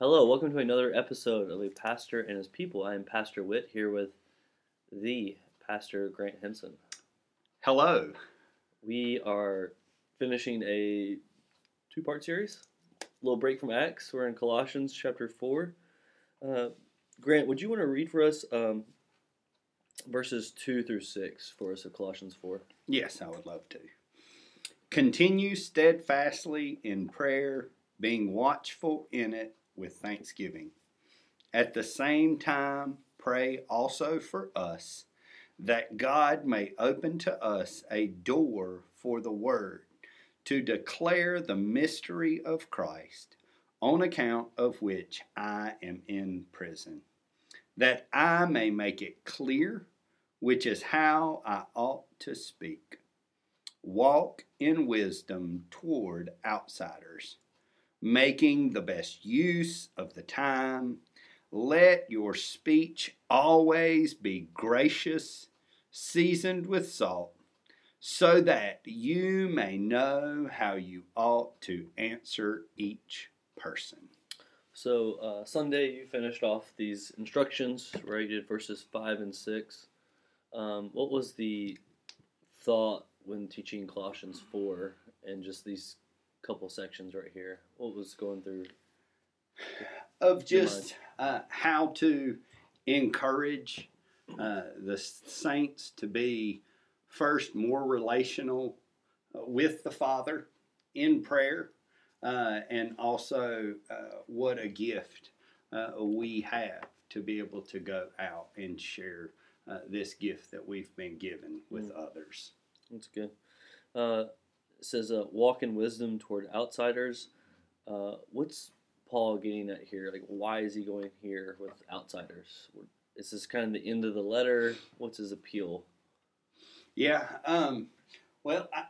Hello, welcome to another episode of A Pastor and His People. I am Pastor Witt here with the Pastor Grant Henson. Hello. We are finishing a two part series, a little break from Acts. We're in Colossians chapter 4. Uh, Grant, would you want to read for us um, verses 2 through 6 for us of Colossians 4? Yes, I would love to. Continue steadfastly in prayer, being watchful in it with thanksgiving. At the same time, pray also for us that God may open to us a door for the word to declare the mystery of Christ, on account of which I am in prison, that I may make it clear which is how I ought to speak. Walk in wisdom toward outsiders, making the best use of the time. Let your speech always be gracious, seasoned with salt, so that you may know how you ought to answer each person. So, uh, Sunday you finished off these instructions, right? You did verses 5 and 6. Um, what was the thought when teaching Colossians 4 and just these couple sections right here? What was going through? Of just uh, how to encourage uh, the saints to be first more relational uh, with the Father in prayer, uh, and also uh, what a gift uh, we have to be able to go out and share uh, this gift that we've been given with Mm. others. That's good. It says, uh, walk in wisdom toward outsiders. Uh, what's Paul getting at here? Like, why is he going here with outsiders? Is this kind of the end of the letter? What's his appeal? Yeah. Um, well, I,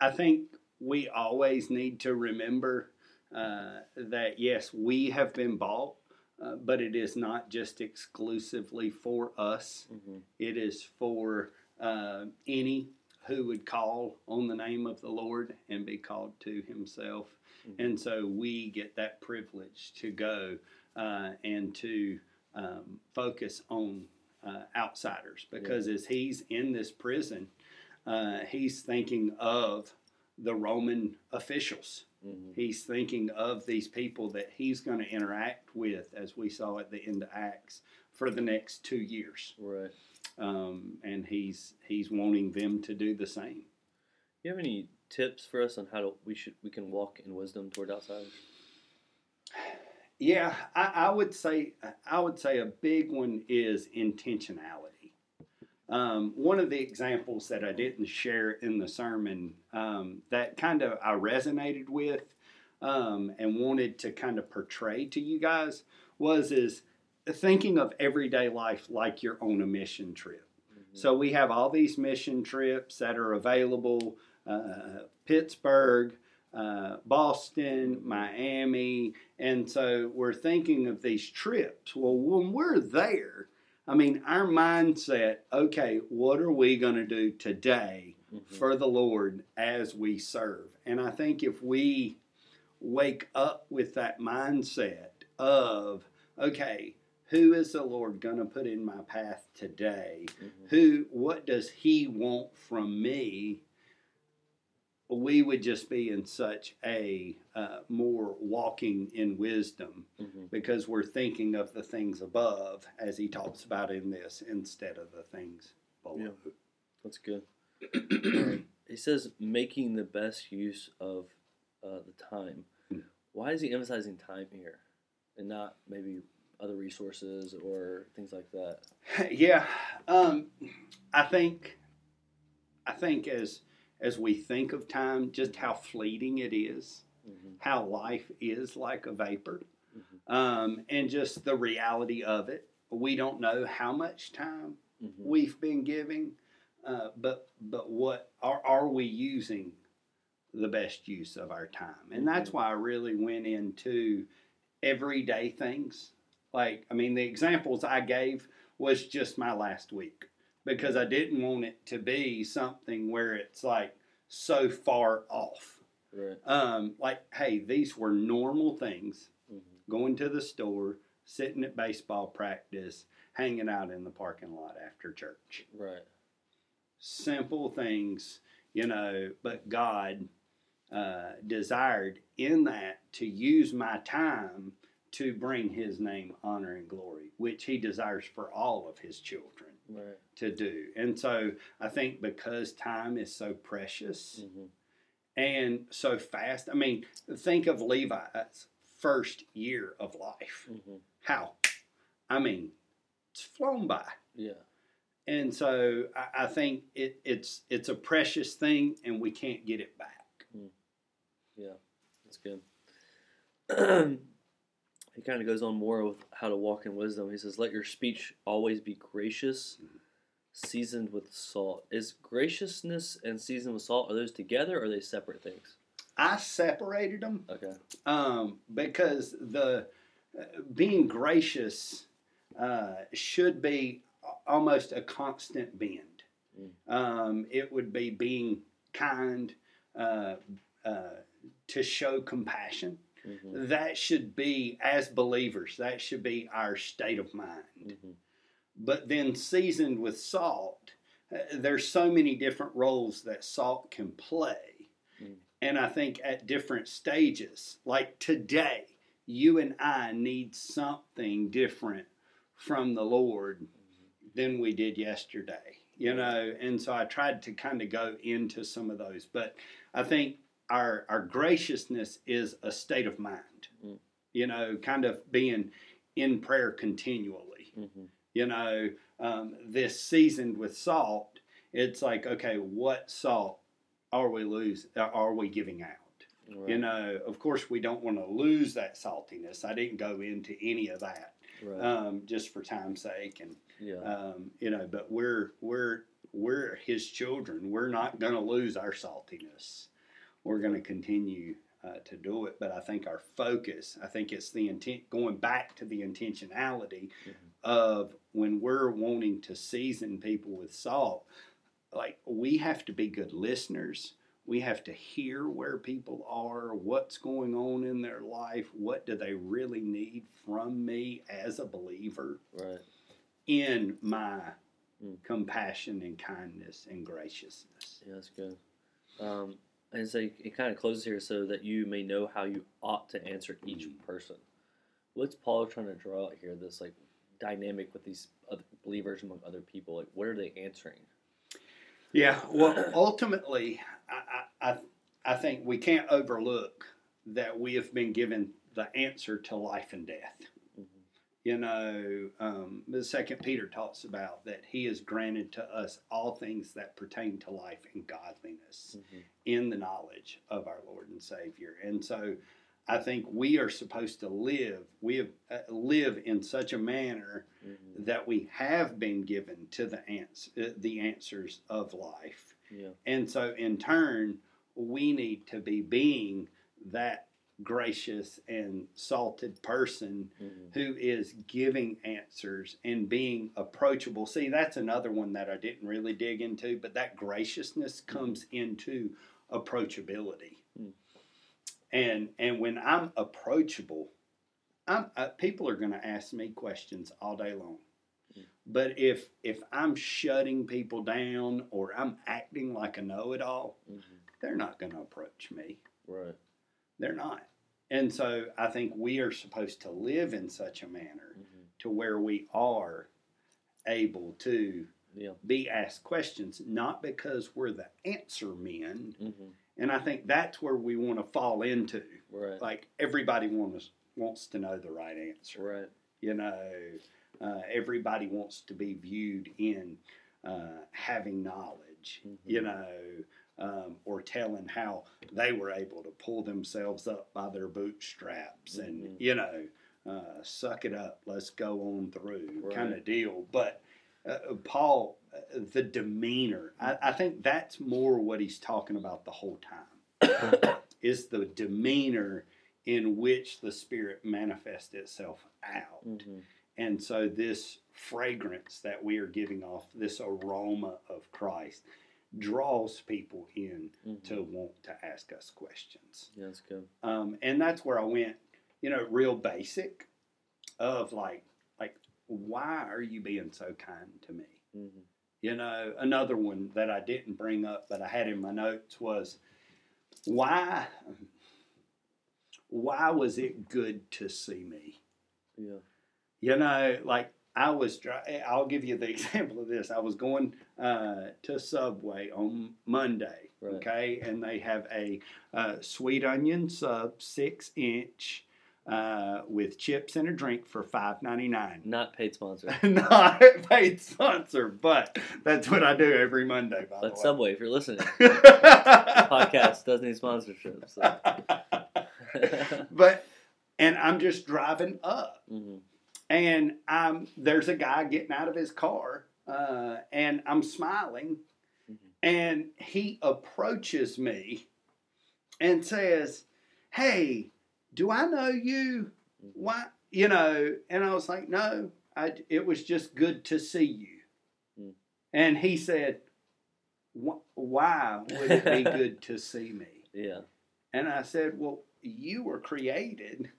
I think we always need to remember uh, that yes, we have been bought, uh, but it is not just exclusively for us. hmm It is for uh, any who would call on the name of the Lord and be called to Himself. Mhm. And so we get that privilege to go uh, and to um, focus on uh, outsiders because as he's in this prison, uh, he's thinking of the Roman officials. Hmm He's thinking of these people that he's going to interact with, as we saw at the end of Acts, for the next two years, Right. um, and he's he's wanting them to do the same. you have any tips for us on how to we should we can walk in wisdom toward outsiders? Yeah, I, I would say I would say a big one is intentionality. Um, one of the examples that I didn't share in the sermon um, that kind of I resonated with um, and wanted to kind of portray to you guys was is thinking of everyday life like you're on a mission trip. Mhm. So we have all these mission trips that are available: uh, Pittsburgh, uh, Boston, Miami, and so we're thinking of these trips. Well, when we're there, I mean, our mindset: okay, what are we going to do today Mhm. for the Lord as we serve? And I think if we wake up with that mindset of, okay, who is the Lord going to put in my path today? Mhm. who what does he want from me we would just be in such a uh, more walking in wisdom Mhm. because we're thinking of the things above as he talks about in this instead of the things below That's good. He says making the best use of uh, the time. Hmm. Why is he emphasizing time here, and not maybe other resources or things like that? yeah um, i think i think as as we think of time just how fleeting it is hmm how life is like a vapor hmm um, and just the reality of it. We don't know how much time hmm we've been giving, uh, but but what are are we using the best use of our time? And that's Mhm. why I really went into everyday things. Like I mean, the examples I gave was just my last week because I didn't want it to be something where it's like so far off. Right. Um, like, hey, these were normal things hmm going to the store, sitting at baseball practice, hanging out in the parking lot after church. Right. Simple things, you know, but God uh, desired in that to use my time to bring His name honor and glory, which He desires for all of His children Right. to do. And so I think because time is so precious hmm and so fast, I mean, think of Levi's first year of life. hmm How? I mean, it's flown by. Yeah. And so I, I think it, it's it's a precious thing, and we can't get it back. Yeah. That's good. he kind of goes on more with how to walk in wisdom. He says, "Let your speech always be gracious, seasoned with salt." Is graciousness and seasoned with salt are those together or are they separate things? I separated them Okay. um, because the uh, being gracious uh, should be almost a constant bend. Mm. Um, it would be being kind uh, uh, to show compassion. hmm That should be, as believers, that should be our state of mind. hmm But then seasoned with salt, uh, there's so many different roles that salt can play. Mm. And I think at different stages, like today, you and I need something different from the Lord than we did yesterday, you know. And so I tried to kind of go into some of those, but I think our our graciousness is a state of mind, Mm. you know, kind of being in prayer continually, hmm you know. Um, this seasoned with salt, it's like okay, what salt are we lose? Are we giving out? Right. You know, of course, we don't want to lose that saltiness. I didn't go into any of that Right. um, just for time's sake, and yeah. um, you know, but we're we're we're His children. We're not going to lose our saltiness. We're going to continue uh, to do it. But I think our focus, I think it's the intent, going back to the intentionality Mhm. of when we're wanting to season people with salt. Like we have to be good listeners. We have to hear where people are, what's going on in their life, what do they really need from me as a believer right. In my Mm. compassion and kindness and graciousness. Yeah, that's good. Um, and so it kind of closes here so that you may know how you ought to answer each Mhm. person. What's Paul trying to draw out here? This like dynamic with these other believers among other people. Like, what are they answering? Yeah, well, ultimately, I, I, I think we can't overlook that we have been given the answer to life and death. You know, um, the Second Peter talks about that He has granted to us all things that pertain to life and godliness Mhm. in the knowledge of our Lord and Savior. And so, I think we are supposed to live. We have uh, live in such a manner Mhm. that we have been given to the ans- uh, the answers of life. Yeah. And so, in turn, we need to be being that gracious and salted person Mhm. who is giving answers and being approachable. See, that's another one that I didn't really dig into, but that graciousness comes into approachability. Mm. And and when I'm approachable, I'm, uh, people are going to ask me questions all day long. Mm. But if if I'm shutting people down or I'm acting like a know-it-all, Mhm. they're not going to approach me. Right. They're not. And so I think we are supposed to live in such a manner Mhm. to where we are able to Yeah. be asked questions, not because we're the answer men. Mhm. And I think that's where we want to fall into. Right. Like everybody wants wants to know the right answer. Right. You know, uh, everybody wants to be viewed in uh, having knowledge. Mhm. You know, um, or telling how they were able to pull themselves up by their bootstraps and Mhm. you know, uh, suck it up, let's go on through Right. kind of deal. But uh, Paul, uh, the demeanor, I, I think that's more what he's talking about the whole time is the demeanor in which the Spirit manifests itself out. Mhm. And so, this fragrance that we are giving off, this aroma of Christ, draws people in Mhm. to want to ask us questions. Yeah, that's good. Um, and that's where I went you know, real basic of like, like, why are you being so kind to me? hmm You know, another one that I didn't bring up, but I had in my notes was why why was it good to see me? Yeah. You know, like I was. dri- I'll give you the example of this. I was going uh, to Subway on Monday, Right. okay, and they have a uh, sweet onion sub, six inch, uh, with chips and a drink for five ninety nine. Not paid sponsor. Not paid sponsor, but that's what I do every Monday. By the way. Subway, if you're listening, podcast doesn't need sponsorship. So. but and I'm just driving up, hmm and um, there's a guy getting out of his car, uh, and I'm smiling, Mhm. and he approaches me and says, "Hey, do I know you? Mhm. Why, you know?" And I was like, "No, I, it was just good to see you." Mm. And he said, "Why would it be good to see me?" Yeah. And I said, Well, you were created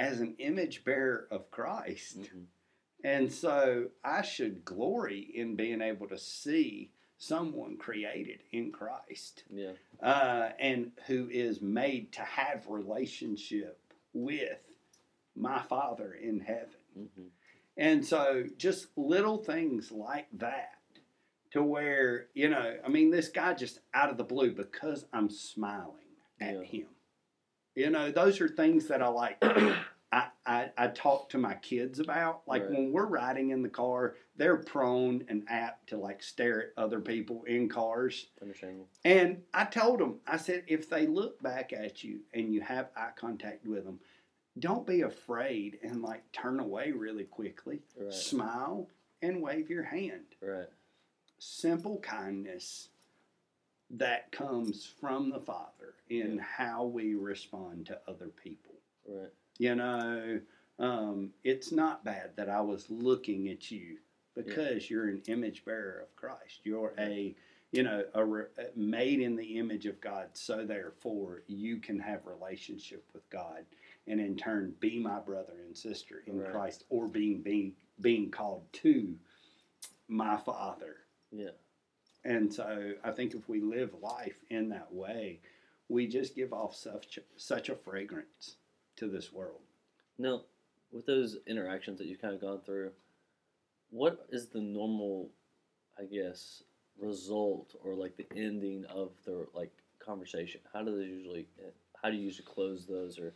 as an image bearer of Christ. hmm And so I should glory in being able to see someone created in Christ Yeah. uh, and who is made to have relationship with my Father in heaven. hmm And so just little things like that to where, you know, I mean, this guy just out of the blue because I'm smiling at Yeah. him. You know, those are things that I like. I, I, I talk to my kids about. Like Right. when we're riding in the car, they're prone and apt to like stare at other people in cars. Understandable. And I told them, I said, if they look back at you and you have eye contact with them, don't be afraid and like turn away really quickly. Right. Smile and wave your hand. Right. Simple kindness that comes from the Father in Yeah. how we respond to other people. Right. You know, um, it's not bad that I was looking at you because you're an image bearer of Christ. You're a, you know, a re- made in the image of God. So therefore, you can have relationship with God, and in turn, be my brother and sister in Right. Christ, or being being being called to my Father. Yeah. And so, I think if we live life in that way, we just give off such such a fragrance to this world. Now, with those interactions that you've kind of gone through, what is the normal, I guess, result or like the ending of the like conversation? How do they usually? How do you usually close those? Or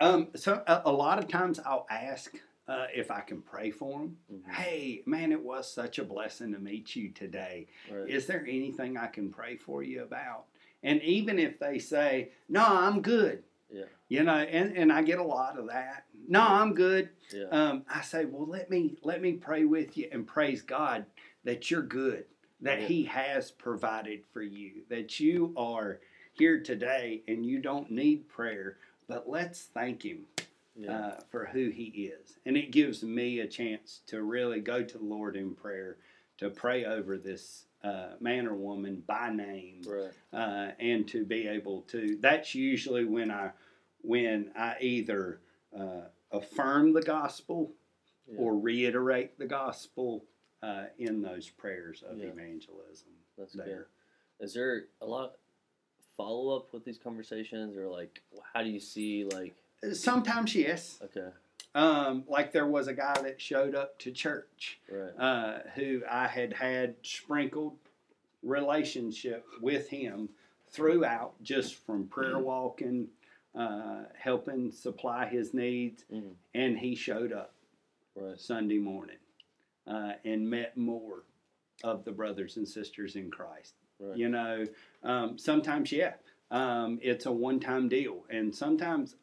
Um, so a, a lot of times I'll ask uh, if I can pray for them. Mhm. Hey, man, it was such a blessing to meet you today. right. Is there anything I can pray for you about? And even if they say, no, I'm good, yeah. you know, and, and I get a lot of that. No, I'm good. Yeah. Um, I say, well, let me let me pray with you and praise God that you're good, that Yeah. He has provided for you, that you are here today and you don't need prayer, but let's thank Him yeah. uh, for who He is. And it gives me a chance to really go to the Lord in prayer, to pray over this uh, man or woman by name, right. uh, and to be able to. That's usually when I when I either uh, affirm the gospel Yeah. or reiterate the gospel uh, in those prayers of Yeah. evangelism. That's there. good. Is there a lot follow up with these conversations, or like how do you see like Sometimes, yes. okay, Um, like there was a guy that showed up to church right, uh, who I had had sprinkled relationship with him throughout, just from prayer walking, uh, helping supply his needs, Mhm. and he showed up right, Sunday morning uh, and met more of the brothers and sisters in Christ. right, You know, um, sometimes, yeah, um, it's a one time deal. And sometimes,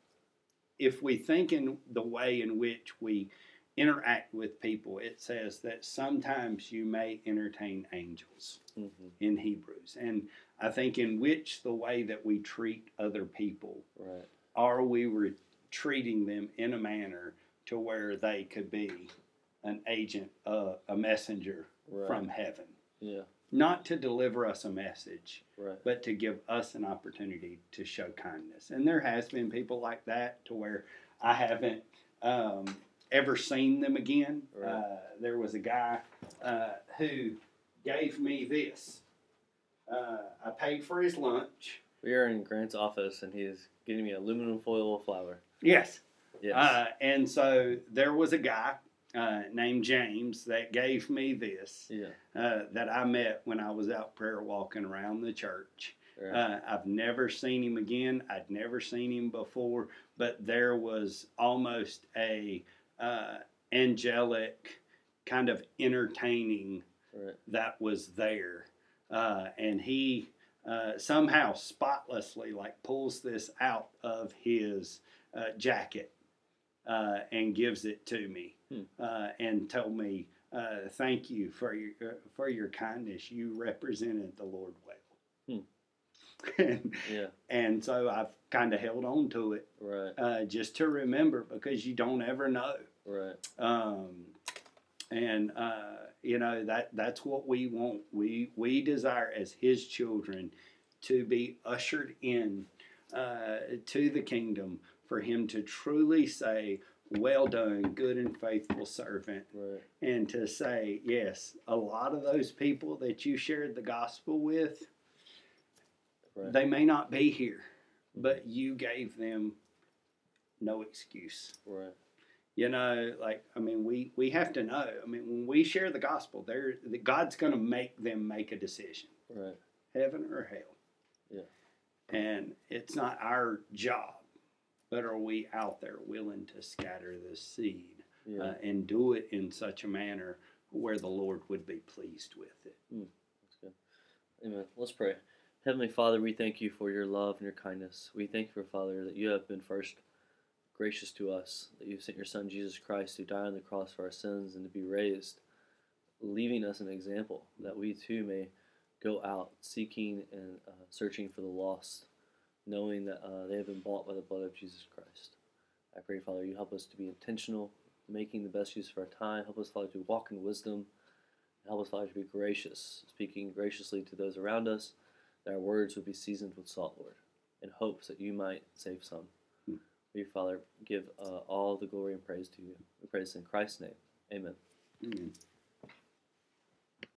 if we think in the way in which we interact with people, it says that sometimes you may entertain angels hmm in Hebrews. And I think in which the way that we treat other people, right, are we re- treating them in a manner to where they could be an agent, uh, a messenger right. from heaven? yeah, not to deliver us a message, Right. but to give us an opportunity to show kindness. And there has been people like that to where I haven't um, ever seen them again. Right. Uh, there was a guy uh, who gave me this. Uh, I paid for his lunch. We are in Grant's office, and he is getting me aluminum foil flower. Yes. Yes. Uh, and so there was a guy uh, named James that gave me this yeah. uh, that I met when I was out prayer walking around the church. Right. Uh, I've never seen him again. I'd never seen him before, but there was almost a uh, angelic kind of entertaining right. that was there, uh, and he uh, somehow spotlessly like pulls this out of his uh, jacket uh, and gives it to me, Hmm. uh, and told me, uh, "Thank you for your uh, for your kindness. You represented the Lord well." and, Yeah. and so I've kind of held on to it Right. uh, just to remember because you don't ever know Right. um, and uh, you know that that's what we want. We we desire as His children to be ushered in uh, to the kingdom for Him to truly say, "Well done, good and faithful servant," Right. and to say, "Yes, a lot of those people that you shared the gospel with, Right. they may not be here, but you gave them no excuse." right. You know, like I mean, we we have to know. I mean, when we share the gospel, there God's going to make them make a decision, Right. heaven or hell. Yeah. And it's not our job, but are we out there willing to scatter the seed Yeah. uh, and do it in such a manner where the Lord would be pleased with it? That's good. Amen. Let's pray. Heavenly Father, we thank you for your love and your kindness. We thank you, Father, that you have been first gracious to us, that you sent your Son Jesus Christ to die on the cross for our sins and to be raised, leaving us an example that we too may go out seeking and uh, searching for the lost, knowing that uh, they have been bought by the blood of Jesus Christ. I pray, Father, you help us to be intentional, making the best use of our time. Help us, Father, to walk in wisdom. Help us, Father, to be gracious, speaking graciously to those around us, that our words would be seasoned with salt, Lord, in hopes that you might save some. Hmm. We, Father, give uh, all the glory and praise to you. We pray this in Christ's name. Amen. Amen.